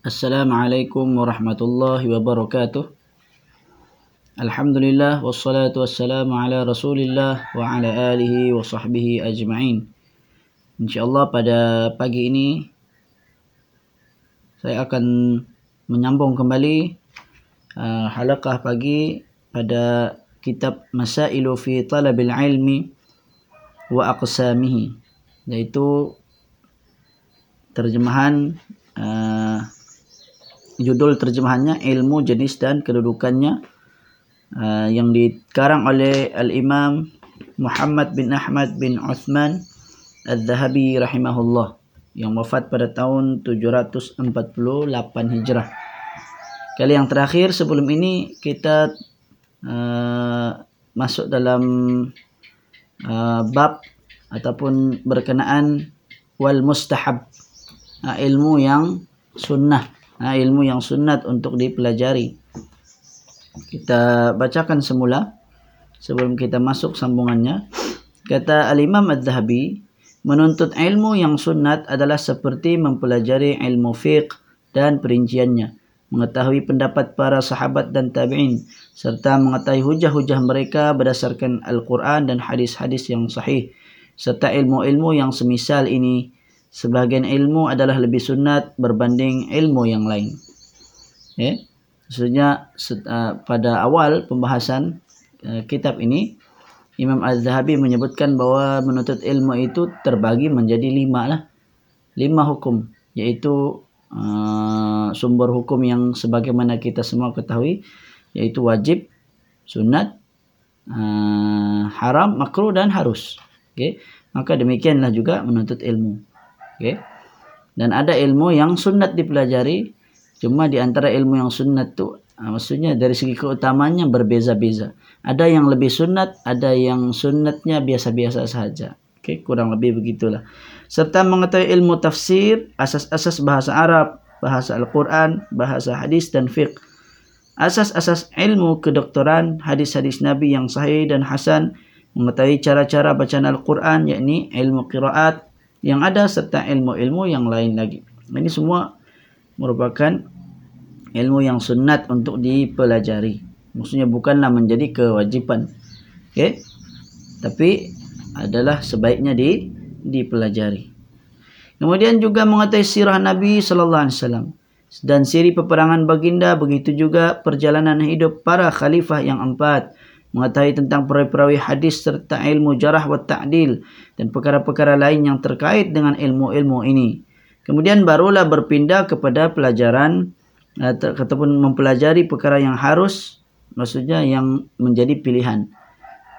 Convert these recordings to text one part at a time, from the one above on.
Assalamualaikum warahmatullahi wabarakatuh. Alhamdulillah wassalatu wassalamu ala Rasulillah wa ala alihi wa sahbihi ajma'in. Insyaallah pada pagi ini saya akan menyambung kembali uh, halaqah pagi pada kitab Masailu fi Talabil Ilmi wa Aqsamihi iaitu terjemahan uh, judul terjemahannya ilmu jenis dan kedudukannya uh, yang dikarang oleh al-Imam Muhammad bin Ahmad bin Uthman Al-Zahabi rahimahullah yang wafat pada tahun 748 Hijrah. Kali yang terakhir sebelum ini kita uh, masuk dalam uh, bab ataupun berkenaan wal mustahab ha, ilmu yang sunnah. Ha, ilmu yang sunat untuk dipelajari. Kita bacakan semula sebelum kita masuk sambungannya. Kata al-imam az-zahabi menuntut ilmu yang sunat adalah seperti mempelajari ilmu fiqh dan perinciannya mengetahui pendapat para sahabat dan tabi'in serta mengetahui hujah-hujah mereka berdasarkan Al-Quran dan hadis-hadis yang sahih serta ilmu-ilmu yang semisal ini sebahagian ilmu adalah lebih sunat berbanding ilmu yang lain. Ya. Maksudnya uh, pada awal pembahasan uh, kitab ini Imam Az-Zahabi menyebutkan bahawa menuntut ilmu itu terbagi menjadi lima lah. Lima hukum yaitu uh, sumber hukum yang sebagaimana kita semua ketahui yaitu wajib, sunat, uh, haram, makruh dan harus. Okay. Maka demikianlah juga menuntut ilmu. Okay. Dan ada ilmu yang sunat dipelajari. Cuma di antara ilmu yang sunat tu, uh, maksudnya dari segi keutamanya berbeza-beza. Ada yang lebih sunat, ada yang sunatnya biasa-biasa sahaja. Okay, kurang lebih begitulah. Serta mengetahui ilmu tafsir, asas-asas bahasa Arab, bahasa Al-Quran, bahasa hadis dan fiqh. Asas-asas ilmu kedokteran, hadis-hadis Nabi yang sahih dan hasan, mengetahui cara-cara bacaan Al-Quran, yakni ilmu qiraat, yang ada serta ilmu-ilmu yang lain lagi. Ini semua merupakan ilmu yang sunat untuk dipelajari. Maksudnya bukanlah menjadi kewajipan. Okey. Tapi adalah sebaiknya di dipelajari. Kemudian juga mengetahui sirah Nabi sallallahu alaihi wasallam dan siri peperangan baginda begitu juga perjalanan hidup para khalifah yang empat mengetahui tentang perawi-perawi hadis serta ilmu jarah wa ta'dil dan perkara-perkara lain yang terkait dengan ilmu-ilmu ini. Kemudian barulah berpindah kepada pelajaran eh, ataupun mempelajari perkara yang harus maksudnya yang menjadi pilihan.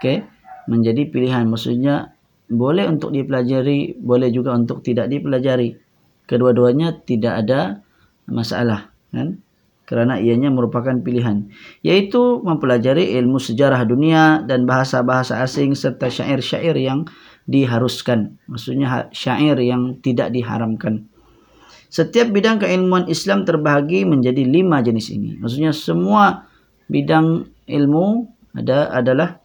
Okey, menjadi pilihan maksudnya boleh untuk dipelajari, boleh juga untuk tidak dipelajari. Kedua-duanya tidak ada masalah, kan? Kerana ianya merupakan pilihan yaitu mempelajari ilmu sejarah dunia dan bahasa-bahasa asing serta syair-syair yang diharuskan maksudnya syair yang tidak diharamkan. Setiap bidang keilmuan Islam terbahagi menjadi lima jenis ini. Maksudnya semua bidang ilmu ada adalah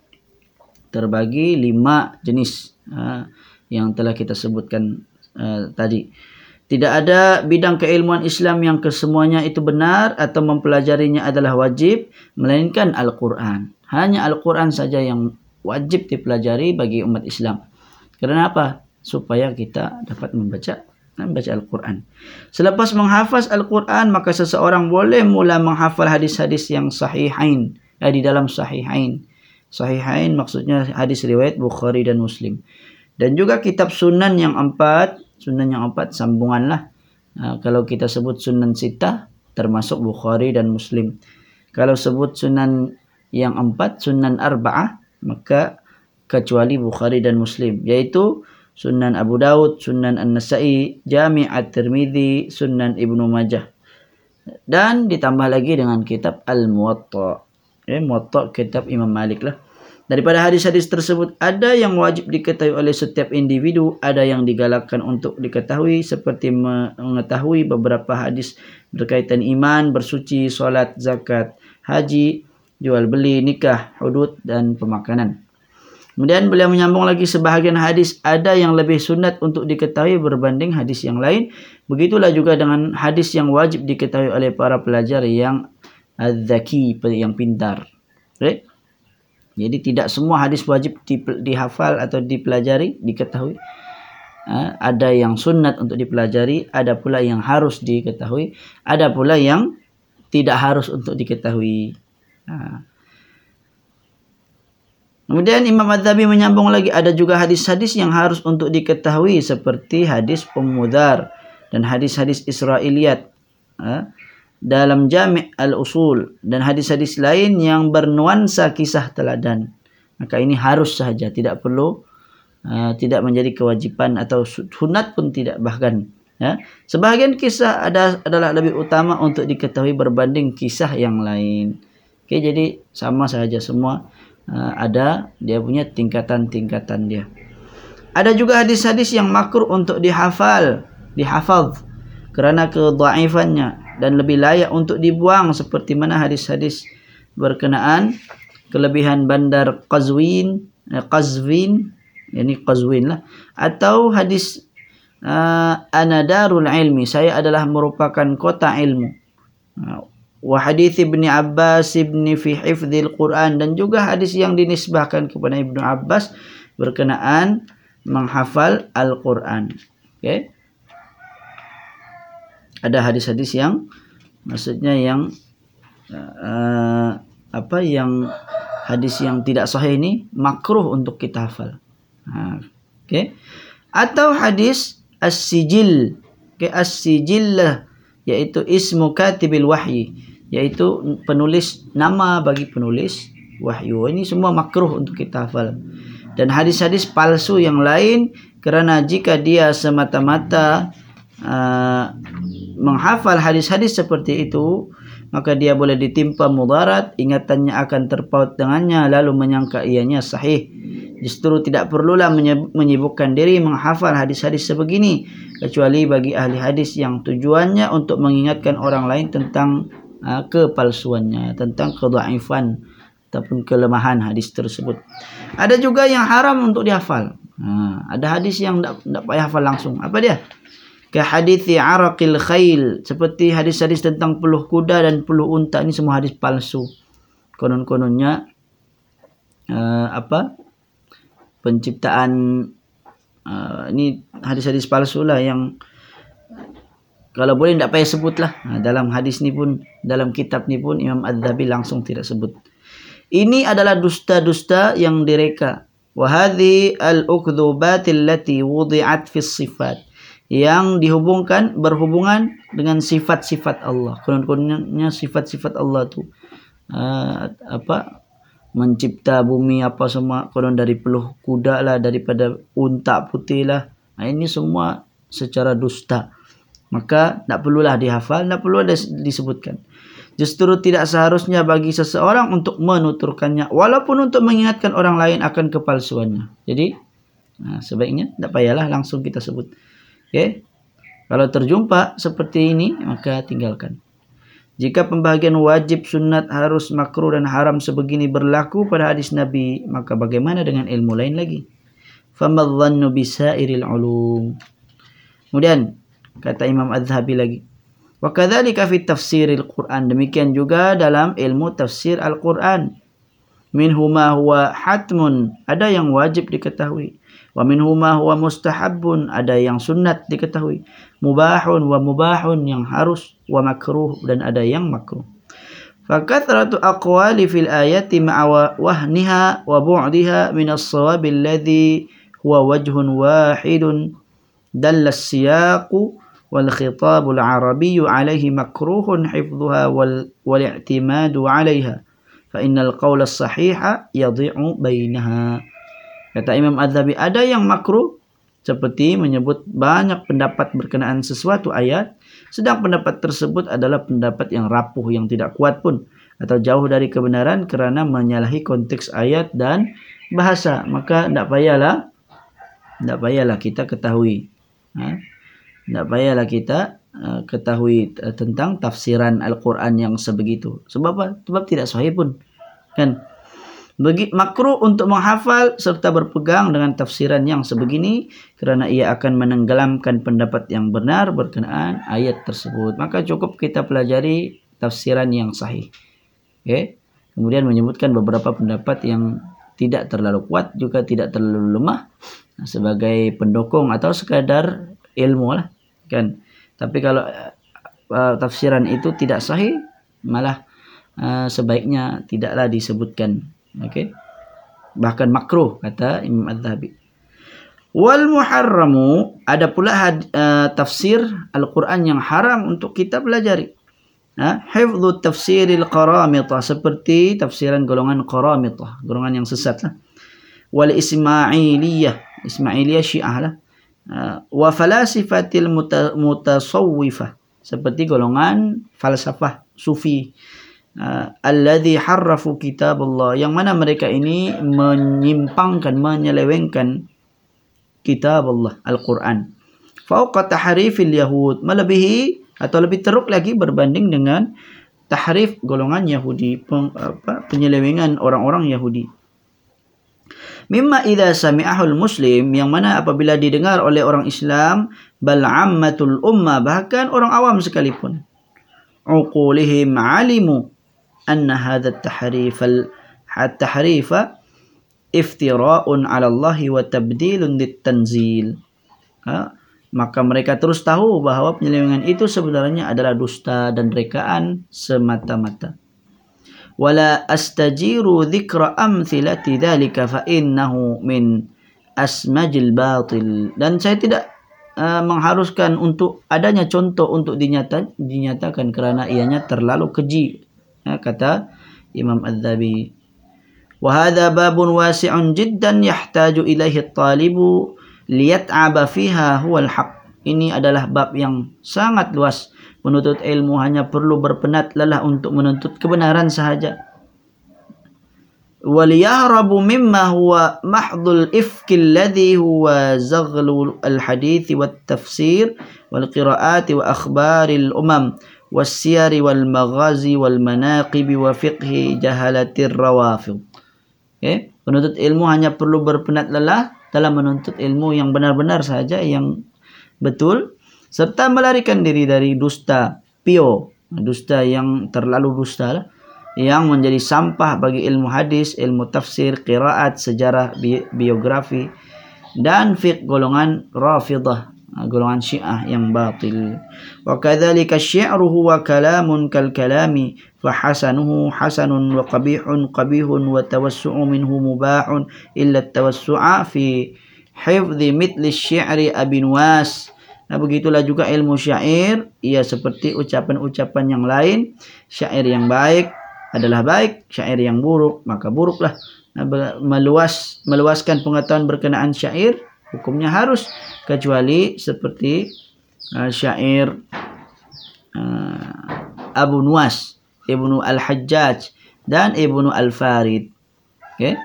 terbagi lima jenis uh, yang telah kita sebutkan uh, tadi tidak ada bidang keilmuan Islam yang kesemuanya itu benar atau mempelajarinya adalah wajib, melainkan Al-Quran. Hanya Al-Quran saja yang wajib dipelajari bagi umat Islam. Kerana apa? Supaya kita dapat membaca membaca Al-Quran. Selepas menghafaz Al-Quran, maka seseorang boleh mula menghafal hadis-hadis yang sahihain. Eh, di dalam sahihain. Sahihain maksudnya hadis riwayat Bukhari dan Muslim. Dan juga kitab sunan yang empat, sunan yang empat sambunganlah. Uh, kalau kita sebut sunan sita termasuk Bukhari dan Muslim. Kalau sebut sunan yang empat sunan arba'ah maka kecuali Bukhari dan Muslim yaitu Sunan Abu Daud, Sunan An-Nasa'i, Jami' At-Tirmidzi, Sunan Ibnu Majah. Dan ditambah lagi dengan kitab Al-Muwatta. Eh, Muwatta kitab Imam Malik lah. Daripada hadis-hadis tersebut ada yang wajib diketahui oleh setiap individu, ada yang digalakkan untuk diketahui seperti mengetahui beberapa hadis berkaitan iman, bersuci, solat, zakat, haji, jual beli, nikah, hudud dan pemakanan. Kemudian beliau menyambung lagi sebahagian hadis ada yang lebih sunat untuk diketahui berbanding hadis yang lain. Begitulah juga dengan hadis yang wajib diketahui oleh para pelajar yang zaki yang pintar. Okay? Jadi tidak semua hadis wajib di, dihafal atau dipelajari, diketahui. Ha? ada yang sunat untuk dipelajari, ada pula yang harus diketahui, ada pula yang tidak harus untuk diketahui. Ha. Kemudian Imam Adzabi menyambung lagi ada juga hadis-hadis yang harus untuk diketahui seperti hadis pemudar dan hadis-hadis Israiliyat ha? Dalam Jami' al-Usul dan hadis-hadis lain yang bernuansa kisah teladan. Maka ini harus sahaja, tidak perlu uh, tidak menjadi kewajiban atau sunat pun tidak bahkan. Ya. Sebahagian kisah ada, adalah lebih utama untuk diketahui berbanding kisah yang lain. Oke, jadi sama sahaja semua uh, ada dia punya tingkatan-tingkatan dia. Ada juga hadis-hadis yang makruh untuk dihafal, dihafaz kerana kedhaifannya dan lebih layak untuk dibuang seperti mana hadis-hadis berkenaan kelebihan bandar Qazwin, eh, Qazwin, yakni Qazwin lah atau hadis uh, anadarul ilmi, saya adalah merupakan kota ilmu. Uh, wa hadis Ibnu Abbas ibni fi hifdzil Quran dan juga hadis yang dinisbahkan kepada Ibnu Abbas berkenaan menghafal Al-Quran. Okay. Ada hadis-hadis yang maksudnya yang uh, apa yang hadis yang tidak sahih ini makruh untuk kita hafal. Ha, okay. Atau hadis as-sijil. Okay, as-sijil lah iaitu ismu katibil wahyi iaitu penulis nama bagi penulis wahyu ini semua makruh untuk kita hafal dan hadis-hadis palsu yang lain kerana jika dia semata-mata uh, menghafal hadis-hadis seperti itu maka dia boleh ditimpa mudarat ingatannya akan terpaut dengannya lalu menyangka ianya sahih. Justru tidak perlulah menyibukkan diri menghafal hadis-hadis sebegini kecuali bagi ahli hadis yang tujuannya untuk mengingatkan orang lain tentang uh, kepalsuannya tentang kedhaifan ataupun kelemahan hadis tersebut. Ada juga yang haram untuk dihafal. Uh, ada hadis yang tidak payah hafal langsung. Apa dia ke hadis araqil khail seperti hadis-hadis tentang peluh kuda dan peluh unta ini semua hadis palsu. Konon-kononnya uh, apa? Penciptaan uh, ini hadis-hadis palsu lah yang kalau boleh tidak payah sebutlah uh, dalam hadis ni pun dalam kitab ni pun Imam Az-Zabi langsung tidak sebut. Ini adalah dusta-dusta yang direka. Wa hadhi al-ukdhubat allati wudi'at fi sifat yang dihubungkan berhubungan dengan sifat-sifat Allah. Konon-kononnya sifat-sifat Allah tu uh, apa mencipta bumi apa semua konon dari peluh kuda lah daripada unta putih lah. Nah, ini semua secara dusta. Maka tak perlulah dihafal, tak perlu disebutkan. Justru tidak seharusnya bagi seseorang untuk menuturkannya walaupun untuk mengingatkan orang lain akan kepalsuannya. Jadi nah, sebaiknya tak payahlah langsung kita sebut. Okay? Kalau terjumpa seperti ini, maka tinggalkan. Jika pembahagian wajib, sunat, harus, makruh dan haram sebegini berlaku pada hadis Nabi, maka bagaimana dengan ilmu lain lagi? فَمَظَّنُّ بِسَائِرِ الْعُلُومِ Kemudian, kata Imam Az-Zhabi lagi. وَكَذَلِكَ فِي تَفْسِيرِ الْقُرْآنِ Demikian juga dalam ilmu tafsir Al-Quran. مِنْهُمَا هُوَ حَتْمٌ Ada yang wajib diketahui wa minhu ma huwa mustahabun ada yang sunat diketahui. Mubahun wa mubahun yang harus wa makruh dan ada yang makruh. Fakathratu aqwali fil ayati ma'a wahniha wa bu'diha min as-sawab alladhi huwa wajhun wahidun. Dalla as-siyaq wal khitab al-arabi alayhi makruhun hifdhuha wal wal i'timadu alayha fa Kata Imam Az-Zabi, ada yang makruh seperti menyebut banyak pendapat berkenaan sesuatu ayat, sedang pendapat tersebut adalah pendapat yang rapuh, yang tidak kuat pun, atau jauh dari kebenaran kerana menyalahi konteks ayat dan bahasa. Maka tidak payahlah, tidak payahlah kita ketahui. Ha? Tidak payahlah kita uh, ketahui uh, tentang tafsiran Al-Quran yang sebegitu. Sebab apa? Sebab tidak sahih pun. Kan? Bagi makruh untuk menghafal serta berpegang dengan tafsiran yang sebegini kerana ia akan menenggelamkan pendapat yang benar berkenaan ayat tersebut. Maka cukup kita pelajari tafsiran yang sahih. Okay. Kemudian menyebutkan beberapa pendapat yang tidak terlalu kuat juga tidak terlalu lemah sebagai pendukung atau sekadar ilmu lah kan. Tapi kalau uh, tafsiran itu tidak sahih malah uh, sebaiknya tidaklah disebutkan Okey. Bahkan makruh kata Imam Az-Zahabi. Wal muharramu ada pula had, uh, tafsir Al-Quran yang haram untuk kita pelajari. Ha? Hifdhu tafsiril qaramita seperti tafsiran golongan qaramita, golongan yang sesat lah. Wal ismailiyah, ismailiyah syiah lah. Uh, wa falasifatil mutasawwifah seperti golongan falsafah sufi alladhi harrafu kitab Allah yang mana mereka ini menyimpangkan menyelewengkan kitab Allah Al-Quran. Fauqa tahrifil yahud. Melebihi atau lebih teruk lagi berbanding dengan tahrif golongan Yahudi apa, penyelewengan orang-orang Yahudi. Mimma idza sami'ahul muslim yang mana apabila didengar oleh orang Islam bal ammatul umma bahkan orang awam sekalipun. Uqulihim alimu أن هذا التحريف التحريف افتراء على الله وتبديل للتنزيل ha? maka mereka terus tahu bahawa penyelewengan itu sebenarnya adalah dusta dan rekaan semata-mata wala astajiru dhikra amthilati dhalika fa innahu min asmajil batil dan saya tidak uh, mengharuskan untuk adanya contoh untuk dinyata, dinyatakan kerana ianya terlalu keji ya, kata Imam Az-Zabi wa hadha babun wasi'un jiddan yahtaju ilaihi at-talibu liyat'aba fiha huwa al-haq ini adalah bab yang sangat luas penuntut ilmu hanya perlu berpenat lelah untuk menuntut kebenaran sahaja وليهرب مما هو محض الإفك الذي هو زغل الحديث والتفسير والقراءات وأخبار الأمم والسير والمغازي والمناقب وفقه جهلة الروافض okay? penuntut ilmu hanya perlu berpenat lelah dalam menuntut ilmu yang benar-benar saja yang betul serta melarikan diri dari dusta pio dusta yang terlalu dusta lah, yang menjadi sampah bagi ilmu hadis ilmu tafsir qiraat sejarah bi biografi dan fiqh golongan rafidah golongan syiah yang batil. Wa kadzalika syi'ru huwa kalamun kal kalami fa hasanuhu hasanun wa qabihun qabihun wa tawassu'u minhu mubahun illa tawassu'a fi hifdhi mithli syi'ri abin was Nah begitulah juga ilmu syair. Ia seperti ucapan-ucapan yang lain. Syair yang baik adalah baik syair yang buruk maka buruklah. Nah, meluas meluaskan pengetahuan berkenaan syair hukumnya harus kecuali seperti uh, syair uh, Abu Nuwas Ibnu Al-Hajjaj dan Ibnu Al-Farid. Okay?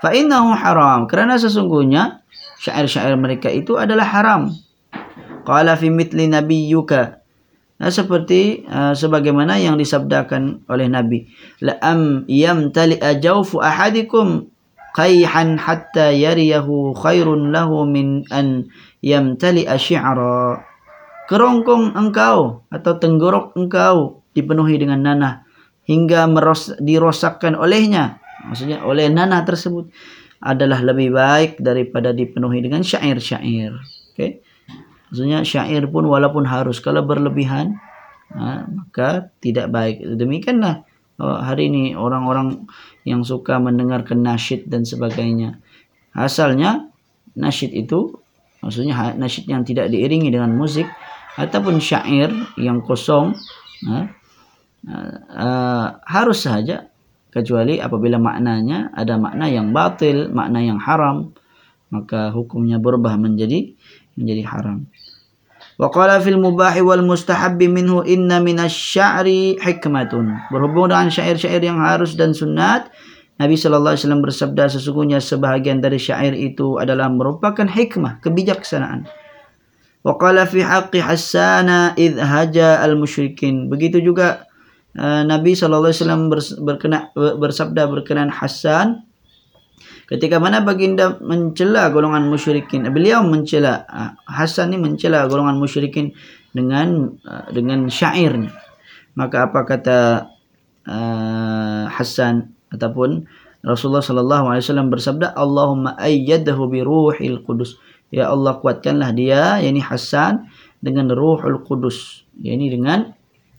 fa innahu haram. Kerana sesungguhnya syair-syair mereka itu adalah haram. Qala fi mithli nabiyyuka. Nah, seperti uh, sebagaimana yang disabdakan oleh Nabi. La am yamtali ajawfu ahadikum qayhan hatta yariyahu khairun lahu min an yamtali asy'ara kerongkong engkau atau tenggorok engkau dipenuhi dengan nanah hingga meros dirosakkan olehnya. Maksudnya oleh nanah tersebut adalah lebih baik daripada dipenuhi dengan syair-syair. Okey? Maksudnya syair pun walaupun harus kalau berlebihan ha, maka tidak baik. Demikianlah oh, hari ini orang-orang yang suka mendengarkan nasyid dan sebagainya. Asalnya nasyid itu maksudnya ha, nasyid yang tidak diiringi dengan musik ataupun syair yang kosong ha, uh, harus saja kecuali apabila maknanya ada makna yang batil, makna yang haram, maka hukumnya berubah menjadi menjadi haram. Wa qala fil mubahi wal mustahabbi minhu inna minasy-sya'ri hikmatun. Berhubung dengan syair-syair yang harus dan sunat, Nabi sallallahu alaihi wasallam bersabda sesungguhnya sebahagian dari syair itu adalah merupakan hikmah, kebijaksanaan. Wa qala fi haqqi Hassan id haja al musyrikin. Begitu juga uh, Nabi sallallahu alaihi wasallam bersabda berkenaan Hasan Ketika mana baginda mencela golongan musyrikin, beliau mencela uh, Hasan ni mencela golongan musyrikin dengan uh, dengan syairnya. Maka apa kata uh, Hasan ataupun Rasulullah sallallahu alaihi wasallam bersabda Allahumma ayyadahu bi ruhil qudus. Ya Allah kuatkanlah dia yakni Hasan dengan ruhul qudus. Yakni dengan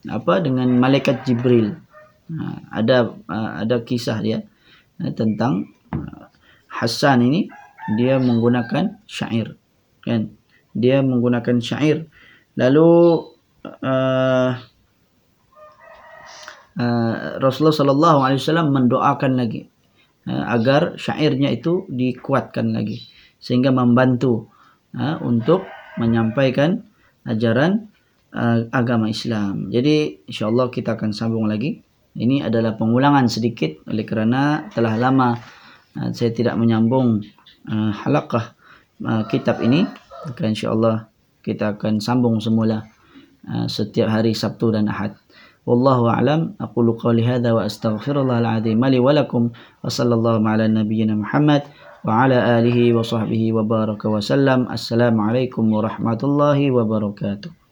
apa dengan malaikat Jibril. Ha, ada uh, ada kisah dia uh, tentang Hasan ini dia menggunakan syair kan? Dia menggunakan syair. Lalu uh, uh, Rasulullah sallallahu alaihi wasallam mendoakan lagi uh, agar syairnya itu dikuatkan lagi sehingga membantu uh, untuk menyampaikan ajaran uh, agama Islam. Jadi insyaallah kita akan sambung lagi. Ini adalah pengulangan sedikit oleh kerana telah lama uh, saya tidak menyambung uh, halaqah uh, kitab ini. Maka insyaallah kita akan sambung semula uh, setiap hari Sabtu dan Ahad. والله أعلم. أقول قولي هذا وأستغفر الله العظيم لي ولكم وصلى الله على نبينا محمد وعلى آله وصحبه وبارك وسلم. السلام عليكم ورحمة الله وبركاته.